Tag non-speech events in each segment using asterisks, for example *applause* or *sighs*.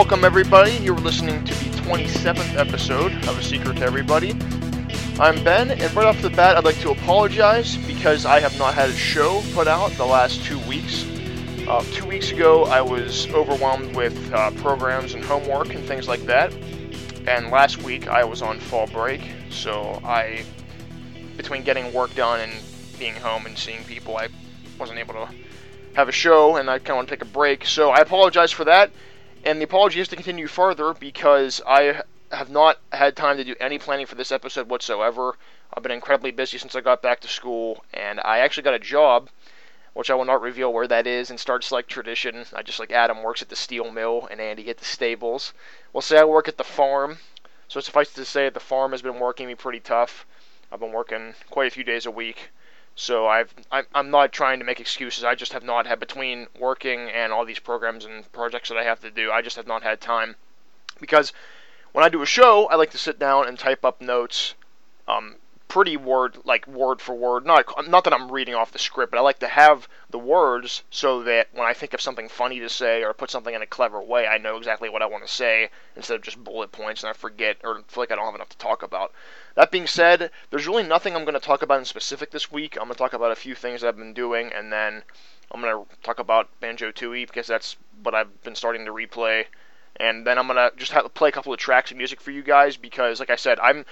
Welcome, everybody. You're listening to the 27th episode of A Secret to Everybody. I'm Ben, and right off the bat, I'd like to apologize because I have not had a show put out the last two weeks. Uh, two weeks ago, I was overwhelmed with uh, programs and homework and things like that. And last week, I was on fall break, so I, between getting work done and being home and seeing people, I wasn't able to have a show, and I kind of want to take a break. So I apologize for that. And the apology is to continue further because I have not had time to do any planning for this episode whatsoever. I've been incredibly busy since I got back to school, and I actually got a job, which I will not reveal where that is, and starts like tradition. I just like Adam works at the steel mill and Andy at the stables. We'll say I work at the farm. So suffice to say, the farm has been working me pretty tough. I've been working quite a few days a week. So I've I'm not trying to make excuses. I just have not had between working and all these programs and projects that I have to do. I just have not had time because when I do a show, I like to sit down and type up notes, um, pretty word like word for word. Not not that I'm reading off the script, but I like to have the words so that when I think of something funny to say or put something in a clever way, I know exactly what I want to say instead of just bullet points and I forget or feel like I don't have enough to talk about. That being said, there's really nothing I'm going to talk about in specific this week. I'm going to talk about a few things that I've been doing, and then I'm going to talk about Banjo Tooie because that's what I've been starting to replay and then I'm gonna just have to play a couple of tracks of music for you guys because, like I said, I'm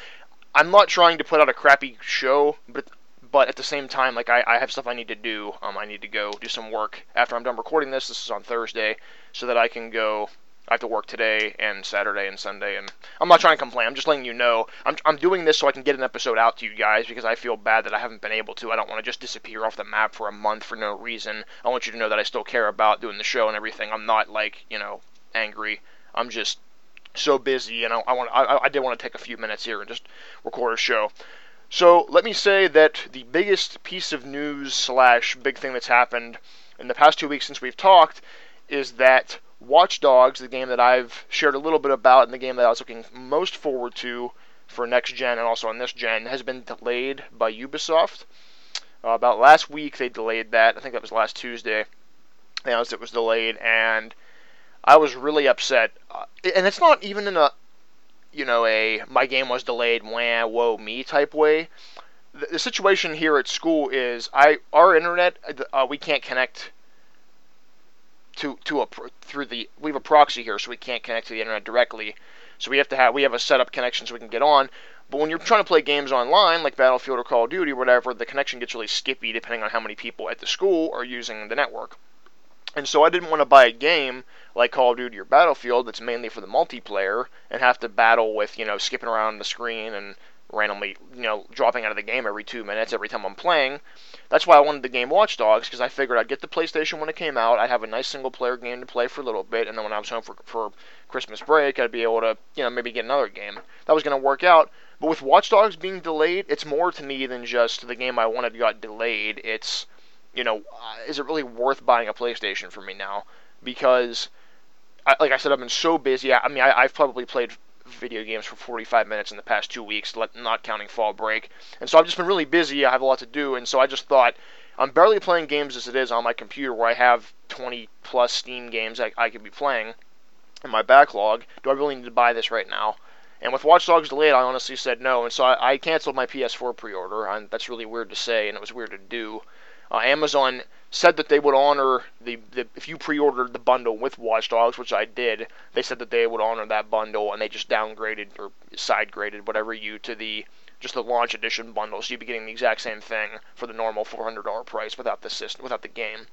I'm not trying to put out a crappy show, but but at the same time, like I, I have stuff I need to do. Um, I need to go do some work after I'm done recording this. This is on Thursday, so that I can go. I have to work today and Saturday and Sunday, and I'm not trying to complain. I'm just letting you know. I'm I'm doing this so I can get an episode out to you guys because I feel bad that I haven't been able to. I don't want to just disappear off the map for a month for no reason. I want you to know that I still care about doing the show and everything. I'm not like you know angry. I'm just so busy, and I, I want I, I did want to take a few minutes here and just record a show. So let me say that the biggest piece of news slash big thing that's happened in the past two weeks since we've talked is that Watch Dogs, the game that I've shared a little bit about, and the game that I was looking most forward to for next gen and also on this gen, has been delayed by Ubisoft. Uh, about last week, they delayed that. I think that was last Tuesday. Announced it was delayed, and I was really upset, uh, and it's not even in a, you know, a my game was delayed, wah, whoa, me type way. The, the situation here at school is I our internet uh, we can't connect to to a through the we have a proxy here, so we can't connect to the internet directly. So we have to have we have a setup connection so we can get on. But when you're trying to play games online, like Battlefield or Call of Duty or whatever, the connection gets really skippy depending on how many people at the school are using the network. And so I didn't want to buy a game like Call of Duty or Battlefield that's mainly for the multiplayer and have to battle with, you know, skipping around the screen and randomly, you know, dropping out of the game every two minutes every time I'm playing. That's why I wanted the game Watch Dogs because I figured I'd get the PlayStation when it came out. I'd have a nice single player game to play for a little bit, and then when I was home for, for Christmas break, I'd be able to, you know, maybe get another game. That was going to work out. But with Watch Dogs being delayed, it's more to me than just the game I wanted got delayed. It's you know, uh, is it really worth buying a PlayStation for me now? Because, I, like I said, I've been so busy. I, I mean, I, have probably played video games for 45 minutes in the past two weeks, not counting fall break. And so I've just been really busy. I have a lot to do, and so I just thought I'm barely playing games as it is on my computer, where I have 20 plus Steam games I, I could be playing in my backlog. Do I really need to buy this right now? And with Watch Dogs delayed, I honestly said no, and so I, I canceled my PS4 pre-order. And that's really weird to say, and it was weird to do. Uh, Amazon said that they would honor the, the if you pre-ordered the bundle with Watch Dogs, which I did. They said that they would honor that bundle, and they just downgraded or side graded whatever you to the just the launch edition bundle, so you'd be getting the exact same thing for the normal $400 price without the system, without the game.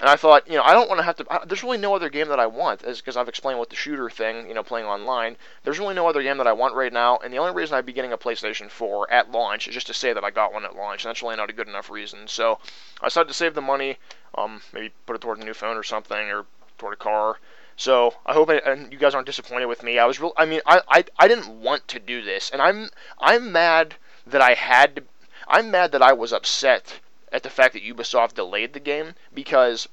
And I thought, you know, I don't want to have to. I, there's really no other game that I want, because I've explained with the shooter thing, you know, playing online. There's really no other game that I want right now, and the only reason I'd be getting a PlayStation 4 at launch is just to say that I got one at launch, and that's really not a good enough reason. So I decided to save the money, um, maybe put it toward a new phone or something, or toward a car. So I hope I, and you guys aren't disappointed with me. I was real. I mean, I, I I didn't want to do this, and I'm I'm mad that I had to. I'm mad that I was upset at the fact that Ubisoft delayed the game because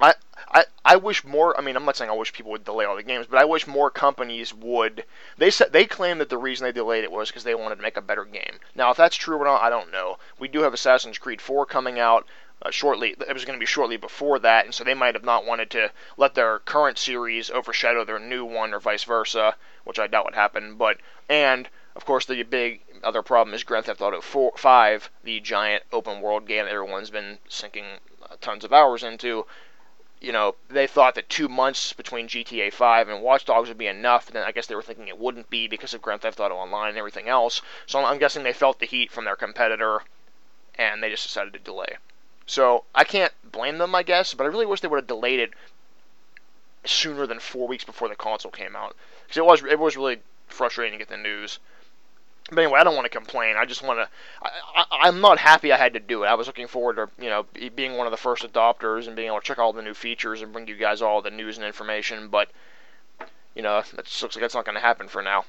I, I I wish more. I mean, I'm not saying I wish people would delay all the games, but I wish more companies would. They said they claim that the reason they delayed it was because they wanted to make a better game. Now, if that's true or not, I don't know. We do have Assassin's Creed 4 coming out. uh, shortly. It was going to be shortly before that, and so they might have not wanted to let their current series overshadow their new one, or vice versa, which I doubt would happen. But and of course, the big other problem is Grand Theft Auto 4, 5, the giant open world game that everyone's been sinking uh, tons of hours into. You know, they thought that two months between GTA 5 and Watch Dogs would be enough. And then I guess they were thinking it wouldn't be because of Grand Theft Auto Online and everything else. So I'm guessing they felt the heat from their competitor, and they just decided to delay. So I can't blame them, I guess, but I really wish they would have delayed it sooner than four weeks before the console came out because it was it was really frustrating to get the news. But anyway, I don't want to complain. I just want to. I, am not happy I had to do it. I was looking forward to you know being one of the first adopters and being able to check all the new features and bring you guys all the news and information. But you know, it looks like that's not going to happen for now.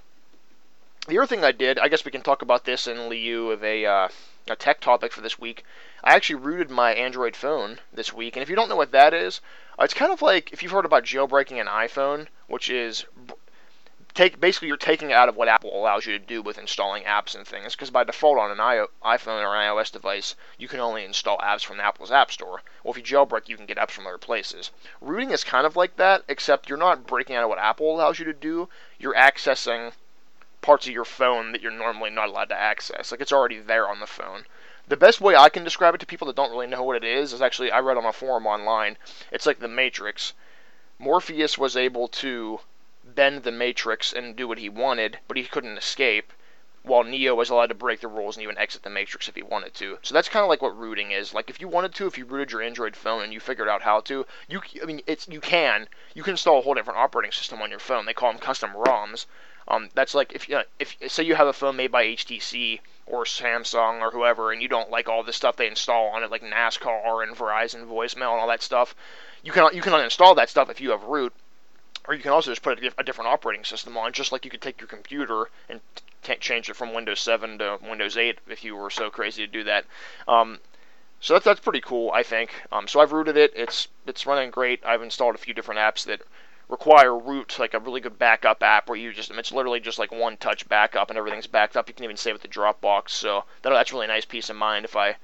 The other thing I did, I guess we can talk about this in lieu of a uh, a tech topic for this week. I actually rooted my Android phone this week, and if you don't know what that is, uh, it's kind of like if you've heard about jailbreaking an iPhone, which is take basically you're taking out of what Apple allows you to do with installing apps and things. Because by default on an iPhone or iOS device, you can only install apps from Apple's App Store. Well, if you jailbreak, you can get apps from other places. Rooting is kind of like that, except you're not breaking out of what Apple allows you to do. You're accessing parts of your phone that you're normally not allowed to access. Like it's already there on the phone. The best way I can describe it to people that don't really know what it is is actually I read on a forum online. It's like the Matrix. Morpheus was able to bend the Matrix and do what he wanted, but he couldn't escape. While Neo was allowed to break the rules and even exit the Matrix if he wanted to. So that's kind of like what rooting is. Like if you wanted to, if you rooted your Android phone and you figured out how to, you I mean it's you can you can install a whole different operating system on your phone. They call them custom ROMs. Um, that's like if you know, if say you have a phone made by HTC or Samsung or whoever, and you don't like all the stuff they install on it, like NASCAR and Verizon voicemail and all that stuff. You can you can uninstall that stuff if you have root, or you can also just put a, a different operating system on, just like you could take your computer and t- change it from Windows 7 to Windows 8 if you were so crazy to do that. Um, so that's that's pretty cool, I think. Um, so I've rooted it. It's it's running great. I've installed a few different apps that require root, like a really good backup app where you just it's literally just like one touch backup and everything's backed up. You can even save it to Dropbox. So that, that's really a nice peace of mind. If I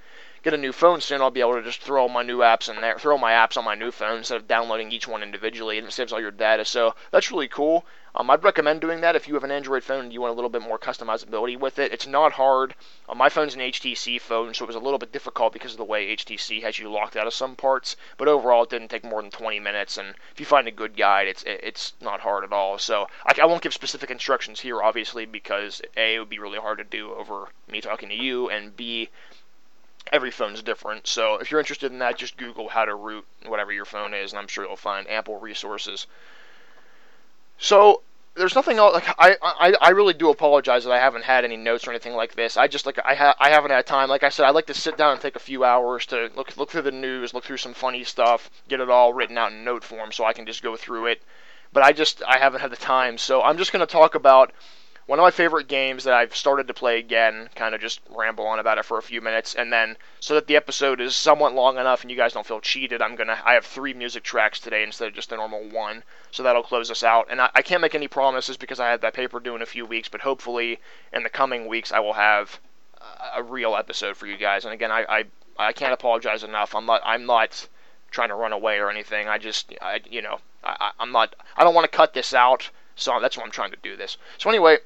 get a new phone soon, I'll be able to just throw all my new apps in there, throw my apps on my new phone instead of downloading each one individually, and it saves all your data. So that's really cool. Um, I'd recommend doing that if you have an Android phone and you want a little bit more customizability with it. It's not hard. Uh, my phone's an HTC phone, so it was a little bit difficult because of the way HTC has you locked out of some parts. But overall, it didn't take more than 20 minutes, and if you find a good guide, it's it's not hard at all. So I, I won't give specific instructions here, obviously, because a it would be really hard to do over me talking to you, and b every phone's different. So if you're interested in that, just Google how to root whatever your phone is, and I'm sure you'll find ample resources. So there's nothing else. Like I, I, I really do apologize that I haven't had any notes or anything like this. I just like I ha- I haven't had time. Like I said, I like to sit down and take a few hours to look look through the news, look through some funny stuff, get it all written out in note form so I can just go through it. But I just I haven't had the time. So I'm just going to talk about one of my favorite games that I've started to play again, kind of just ramble on about it for a few minutes, and then so that the episode is somewhat long enough and you guys don't feel cheated, I'm gonna I have three music tracks today instead of just the normal one, so that'll close us out. And I, I can't make any promises because I had that paper due in a few weeks, but hopefully in the coming weeks I will have a, a real episode for you guys. And again, I, I I can't apologize enough. I'm not I'm not trying to run away or anything. I just I you know I, I'm not I don't want to cut this out. So that's why I'm trying to do this. So anyway,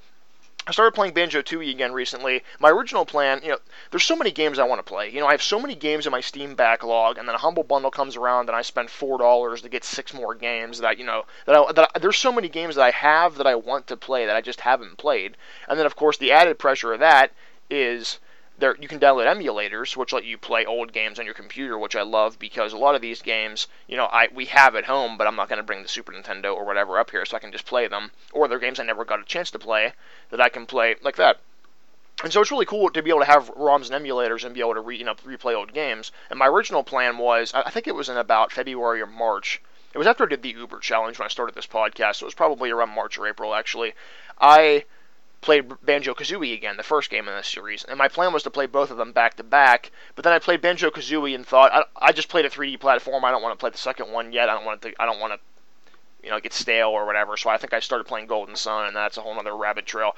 I started playing Banjo Tooie again recently. My original plan, you know, there's so many games I want to play. You know, I have so many games in my Steam backlog, and then a Humble Bundle comes around, and I spend four dollars to get six more games that you know that, I, that I, there's so many games that I have that I want to play that I just haven't played. And then of course the added pressure of that is there you can download emulators which let you play old games on your computer, which I love because a lot of these games, you know, I we have at home, but I'm not going to bring the Super Nintendo or whatever up here so I can just play them. Or they're games I never got a chance to play that I can play like that. And so it's really cool to be able to have ROMs and emulators and be able to re, you know replay old games. And my original plan was, I think it was in about February or March. It was after I did the Uber challenge when I started this podcast. So it was probably around March or April actually. I played Banjo Kazooie again, the first game in this series, and my plan was to play both of them back to back. But then I played Banjo Kazooie and thought I, I just played a 3D platform. I don't want to play the second one yet. I don't want to. I don't want to, you know, get stale or whatever. So I think I started playing Golden Sun, and that's a whole other rabbit trail.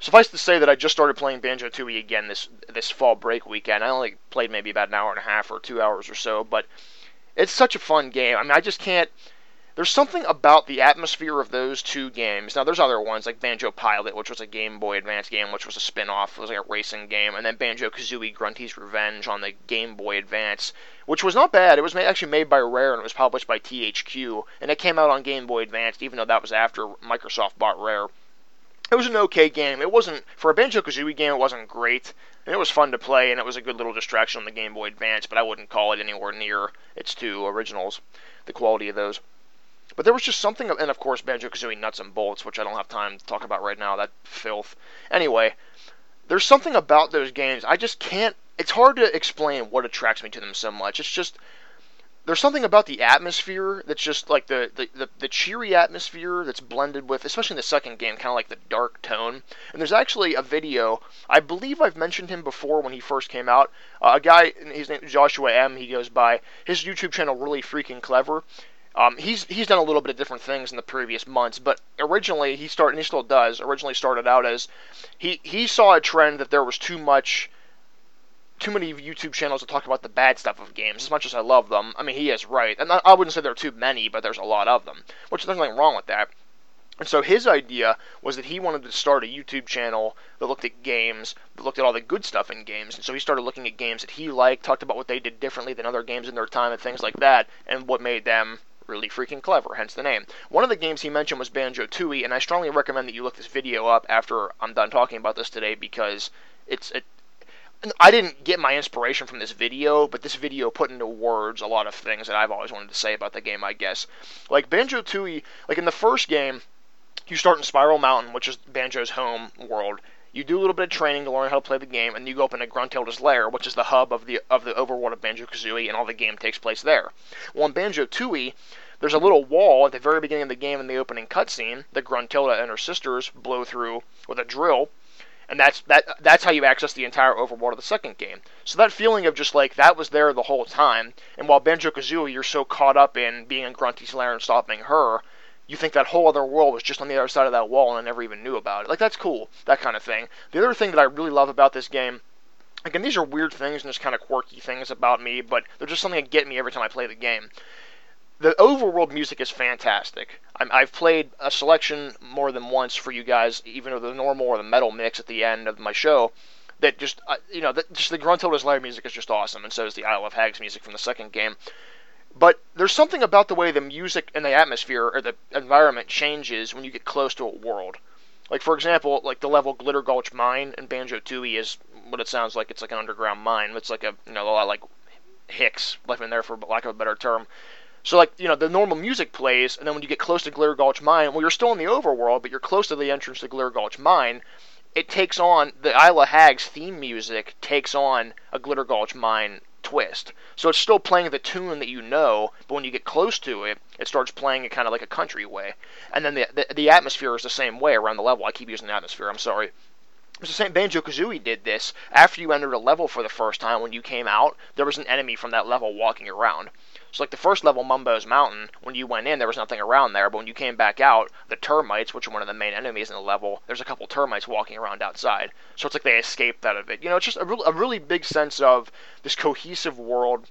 Suffice to say that I just started playing Banjo Tooie again this this fall break weekend. I only played maybe about an hour and a half or two hours or so, but it's such a fun game. I mean, I just can't. There's something about the atmosphere of those two games. Now, there's other ones like Banjo Pilot, which was a Game Boy Advance game, which was a spin off. It was like a racing game. And then Banjo Kazooie Grunty's Revenge on the Game Boy Advance, which was not bad. It was actually made by Rare and it was published by THQ. And it came out on Game Boy Advance, even though that was after Microsoft bought Rare. It was an okay game. It wasn't, for a Banjo Kazooie game, it wasn't great. And it was fun to play, and it was a good little distraction on the Game Boy Advance, but I wouldn't call it anywhere near its two originals, the quality of those. But there was just something, and of course, Banjo Kazooie Nuts and Bolts, which I don't have time to talk about right now, that filth. Anyway, there's something about those games, I just can't, it's hard to explain what attracts me to them so much. It's just, there's something about the atmosphere that's just like the, the, the, the, cheery atmosphere that's blended with, especially in the second game, kind of like the dark tone. And there's actually a video, I believe I've mentioned him before when he first came out. Uh, a guy, his name is Joshua M. He goes by his YouTube channel, really freaking clever. Um, he's he's done a little bit of different things in the previous months, but originally he started, and he still does. Originally started out as he he saw a trend that there was too much, too many YouTube channels to talk about the bad stuff of games. As much as I love them, I mean he is right, and I, I wouldn't say there are too many, but there's a lot of them, which there's nothing wrong with that. And so his idea was that he wanted to start a YouTube channel that looked at games, that looked at all the good stuff in games. And so he started looking at games that he liked, talked about what they did differently than other games in their time and things like that, and what made them really freaking clever, hence the name. One of the games he mentioned was Banjo Tooie, and I strongly recommend that you look this video up after I'm done talking about this today because it's it. I didn't get my inspiration from this video, but this video put into words a lot of things that I've always wanted to say about the game, I guess. Like Banjo Tooie, like in the first game, you start in Spiral Mountain, which is Banjo's home world, you do a little bit of training to learn how to play the game, and you go up into Gruntilda's Lair, which is the hub of the of the overworld of Banjo Kazooie, and all the game takes place there. Well, in Banjo Tooie, there's a little wall at the very beginning of the game in the opening cutscene that Gruntilda and her sisters blow through with a drill, and that's that that's how you access the entire overworld of the second game. So that feeling of just like that was there the whole time, and while Banjo Kazooie, you're so caught up in being in Grunty's lair and stopping her, you think that whole other world was just on the other side of that wall and I never even knew about it. Like that's cool, that kind of thing. The other thing that I really love about this game, again, these are weird things and just kind of quirky things about me, but they're just something that get me every time I play the game. The overworld music is fantastic. i have played a selection more than once for you guys, even though the normal or the metal mix at the end of my show. That just uh, you know, that just the Gruntilda's Lair music is just awesome, and so is the Isle of Hags music from the second game. But there's something about the way the music and the atmosphere or the environment changes when you get close to a world. Like for example, like the level Glitter Gulch Mine in Banjo Tooie is what it sounds like. It's like an underground mine. It's like a you know a lot like Hicks living in there for lack of a better term. So like you know the normal music plays, and then when you get close to Glitter Gulch Mine, well you're still in the overworld, but you're close to the entrance to Glitter Gulch Mine. It takes on the Isla Hags theme music takes on a Glitter Gulch Mine twist. So it's still playing the tune that you know, but when you get close to it, it starts playing it kind of like a country way. And then the, the, the atmosphere is the same way around the level. I keep using the atmosphere, I'm sorry. It's the same Banjo Kazooie did this. After you entered a level for the first time, when you came out, there was an enemy from that level walking around. So like the first level, Mumbo's Mountain, when you went in, there was nothing around there, but when you came back out, the termites, which are one of the main enemies in the level, there's a couple termites walking around outside. So it's like they escaped out of it. You know, it's just a, real, a really big sense of this cohesive world.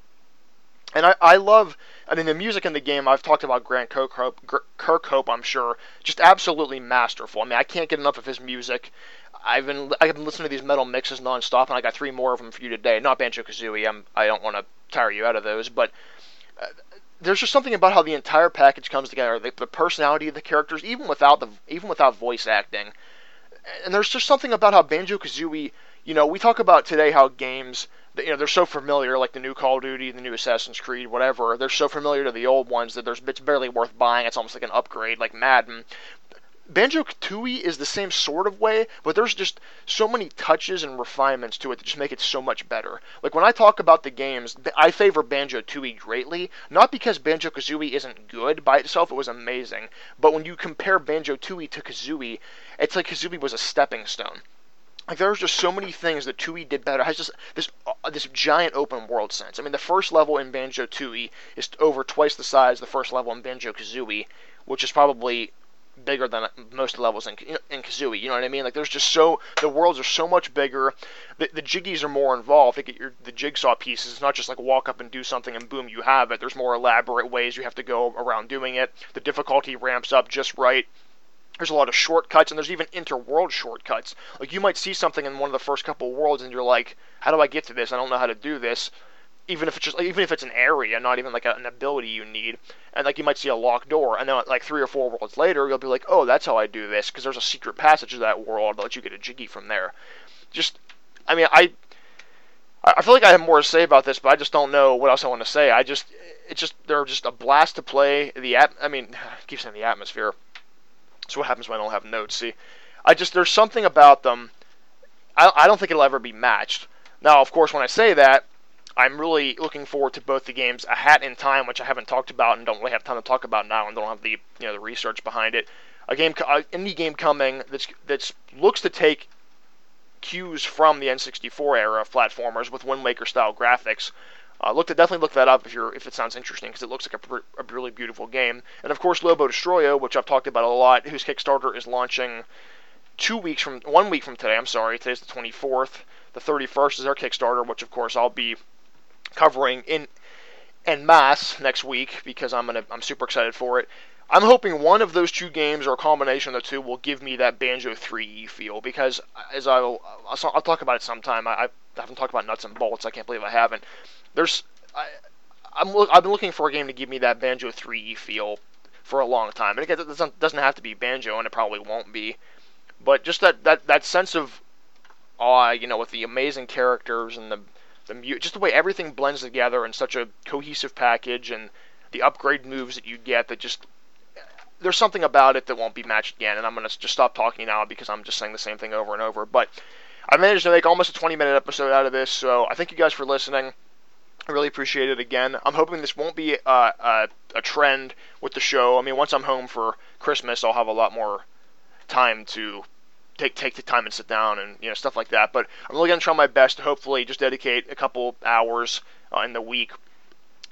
And I, I love, I mean, the music in the game, I've talked about Grant Kirkhope, Kirkhope, I'm sure, just absolutely masterful. I mean, I can't get enough of his music. I've been I've been listening to these metal mixes nonstop, and I got three more of them for you today. Not Banjo Kazooie. I'm I don't want to tire you out of those, but there's just something about how the entire package comes together. The, the, personality of the characters, even without the even without voice acting, and there's just something about how Banjo Kazooie. You know, we talk about today how games, you know, they're so familiar, like the new Call of Duty, the new Assassin's Creed, whatever. They're so familiar to the old ones that there's it's barely worth buying. It's almost like an upgrade, like Madden. Banjo Tooie is the same sort of way, but there's just so many touches and refinements to it that just make it so much better. Like when I talk about the games, I favor Banjo Tooie greatly, not because Banjo Kazooie isn't good by itself, it was amazing, but when you compare Banjo Tooie to Kazooie, it's like Kazooie was a stepping stone. Like there's just so many things that Tooie did better. It has just this uh, this giant open world sense. I mean, the first level in Banjo Tooie is over twice the size of the first level in Banjo Kazooie, which is probably bigger than most levels in in Kazooie. You know what I mean? Like there's just so the worlds are so much bigger. The, the jiggies are more involved. They get your the jigsaw pieces. It's not just like walk up and do something and boom you have it. There's more elaborate ways you have to go around doing it. The difficulty ramps up just right. There's a lot of shortcuts and there's even interworld shortcuts. Like you might see something in one of the first couple worlds and you're like, how do I get to this? I don't know how to do this even if it's just even if it's an area, not even like a, an ability you need. And like you might see a locked door, and then like three or four worlds later, you'll be like, oh, that's how I do this, because there's a secret passage to that world that lets you get a jiggy from there. Just, I mean, I. I feel like I have more to say about this, but I just don't know what else I want to say. I just, it's just they're just a blast to play. The at, I mean, *sighs* I keep saying the atmosphere. That's what happens when I don't have notes. See, I just there's something about them. I, I don't think it'll ever be matched. Now, of course, when I say that, I'm really looking forward to both the games. A Hat in Time, which I haven't talked about and don't really have time to talk about now, and don't have the you know the research behind it. A game, indie game coming that's that's looks to take cues from the N64 era of platformers with Wind Waker style graphics. Uh, look to definitely look that up if you're if it sounds interesting because it looks like a, a, really beautiful game. And of course, Lobodestroyo, which I've talked about a lot, whose Kickstarter is launching two weeks from one week from today. I'm sorry, today's the 24th. The 31st is our Kickstarter, which of course I'll be covering in en masse next week because I'm gonna I'm super excited for it. I'm hoping one of those two games or a combination of the two will give me that Banjo Threeie feel because as I'll I'll, talk about it sometime. I, I, haven't talked about nuts and bolts. I can't believe I haven't. There's I, I'm I've been looking for a game to give me that Banjo Threeie feel for a long time. And again, it doesn't doesn't have to be Banjo, and it probably won't be. But just that that that sense of awe, you know, with the amazing characters and the the mu- just the way everything blends together in such a cohesive package, and the upgrade moves that you get that just there's something about it that won't be matched again. And I'm gonna just stop talking now because I'm just saying the same thing over and over. But I managed to make almost a 20 minute episode out of this, so I thank you guys for listening. I really appreciate it again. I'm hoping this won't be a, a, a trend with the show. I mean, once I'm home for Christmas, I'll have a lot more time to take take the time and sit down and you know stuff like that. But I'm really gonna try my best to hopefully just dedicate a couple hours uh, in the week,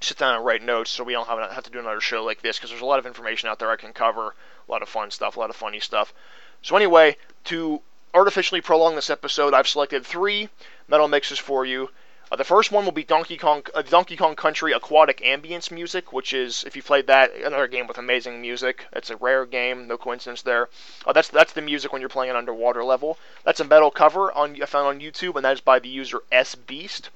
sit down and write notes, so we don't have, have to do another show like this because there's a lot of information out there I can cover, a lot of fun stuff, a lot of funny stuff. So anyway, to artificially prolong this episode, I've selected three metal mixes for you. Uh, the first one will be Donkey Kong, uh, Donkey Kong Country Aquatic Ambience Music, which is, if you played that, another game with amazing music. It's a rare game, no coincidence there. Uh, that's that's the music when you're playing an underwater level. That's a metal cover on I found on YouTube, and that is by the user S Beast.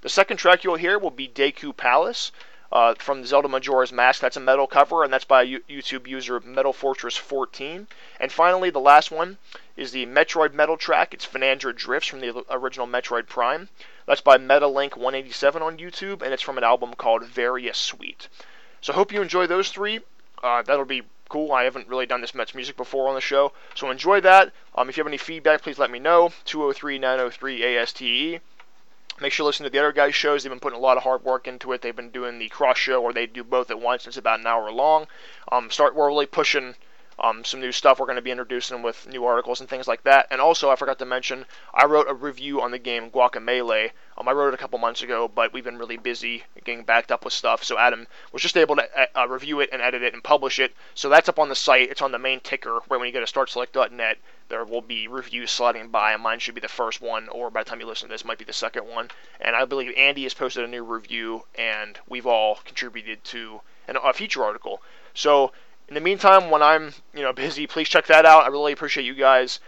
The second track you'll hear will be Deku Palace. Uh, from Zelda Majora's Mask. That's a metal cover, and that's by a YouTube user Metal Fortress 14. And finally, the last one is the Metroid metal track. It's Phendrana Drifts from the original Metroid Prime. That's by MetaLink187 on YouTube, and it's from an album called Varia Suite. So hope you enjoy those three. Uh, that'll be cool. I haven't really done this much music before on the show, so enjoy that. Um, if you have any feedback, please let me know. 203-903-ASTE. Make sure to listen to the other guys' shows. They've been putting a lot of hard work into it. They've been doing the cross show, where they do both at once. It's about an hour long. Um, start. We're really pushing um, some new stuff we're going to be introducing with new articles and things like that. And also, I forgot to mention, I wrote a review on the game Guacamelee. Um, I wrote it a couple months ago, but we've been really busy getting backed up with stuff. So Adam was just able to uh, uh, review it and edit it and publish it. So that's up on the site. It's on the main ticker where when you go to startselect.net, there will be reviews sliding by, and mine should be the first one, or by the time you listen to this, might be the second one. And I believe Andy has posted a new review, and we've all contributed to an, a feature article. So in the meantime, when I'm you know busy, please check that out. I really appreciate you guys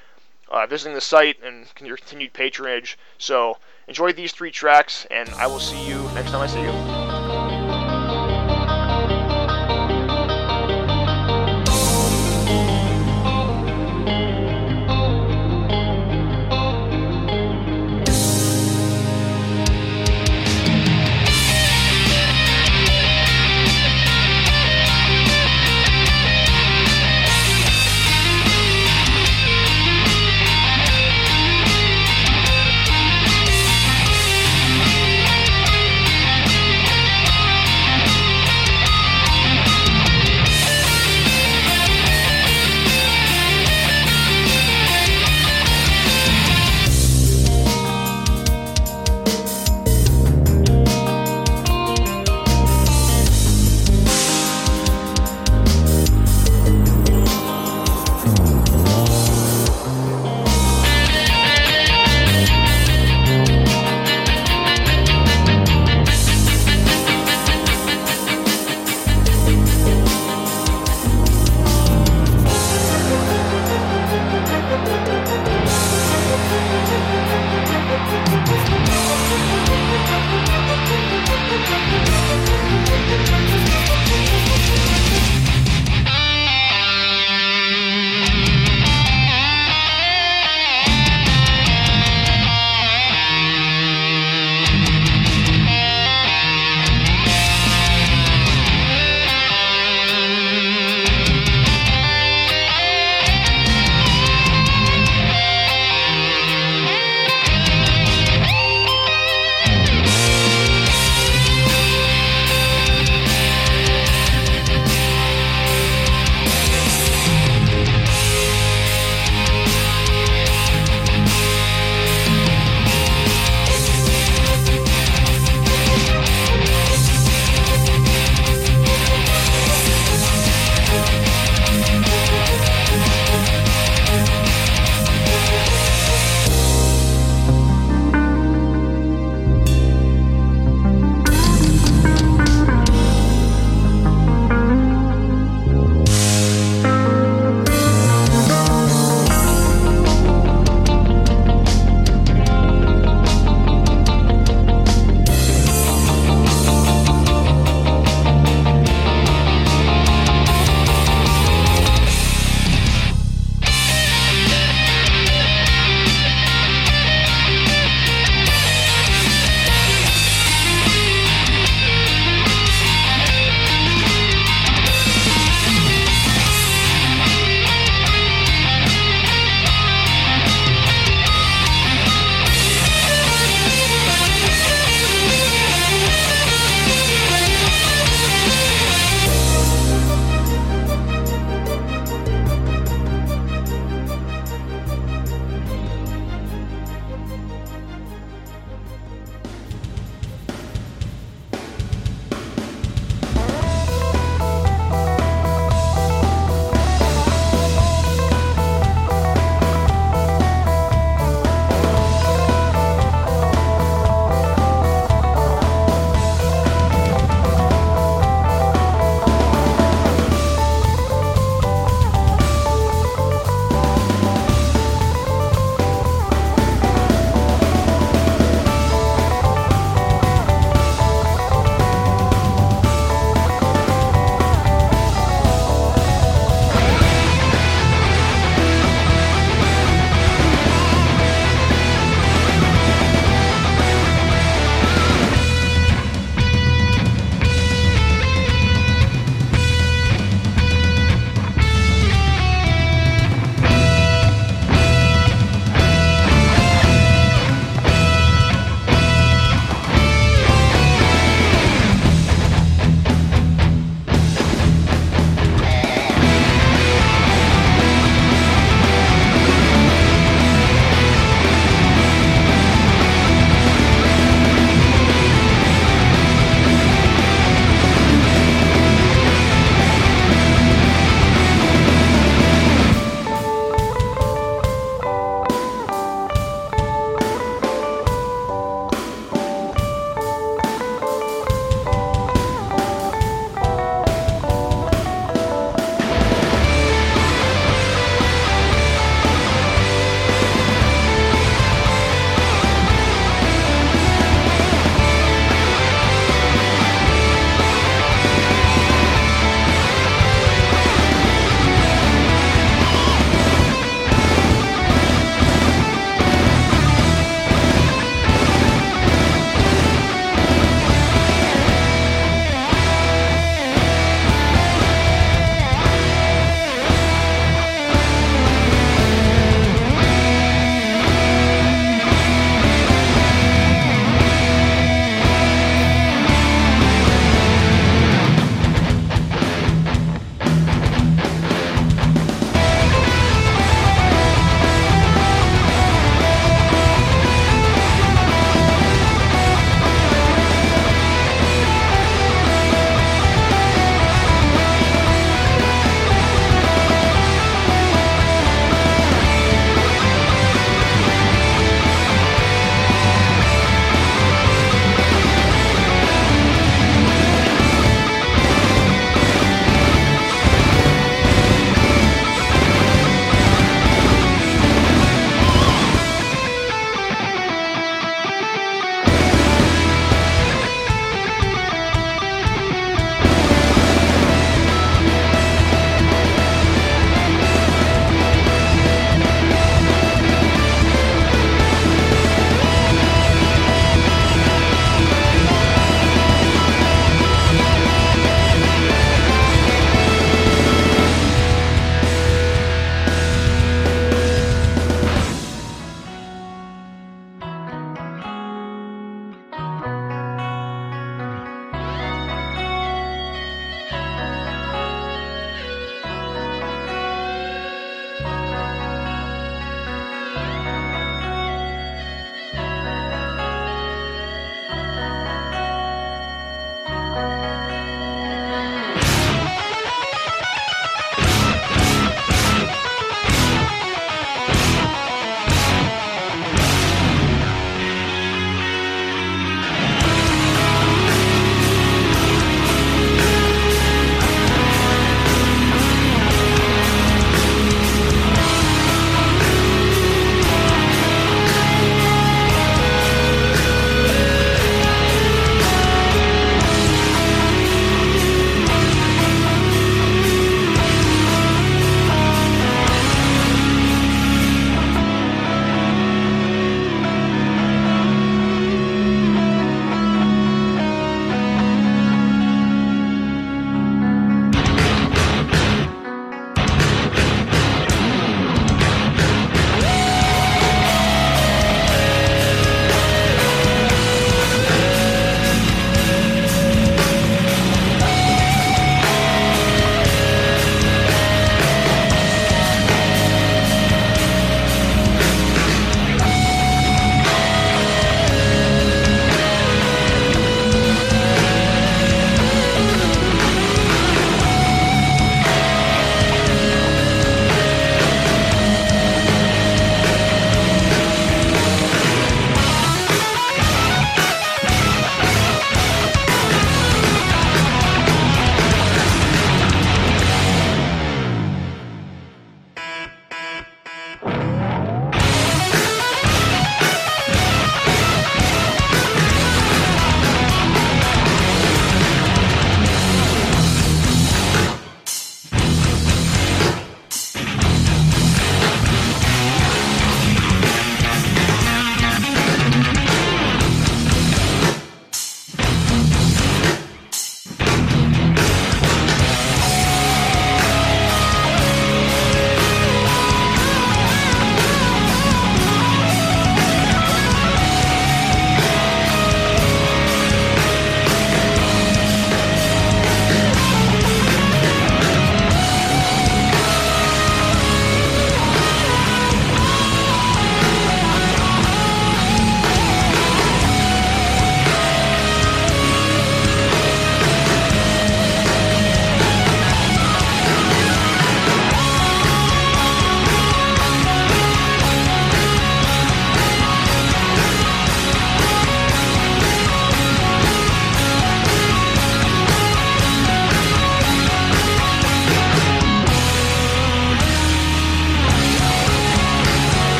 uh, visiting the site and your continued patronage. So enjoy these three tracks, and I will see you next time I see you.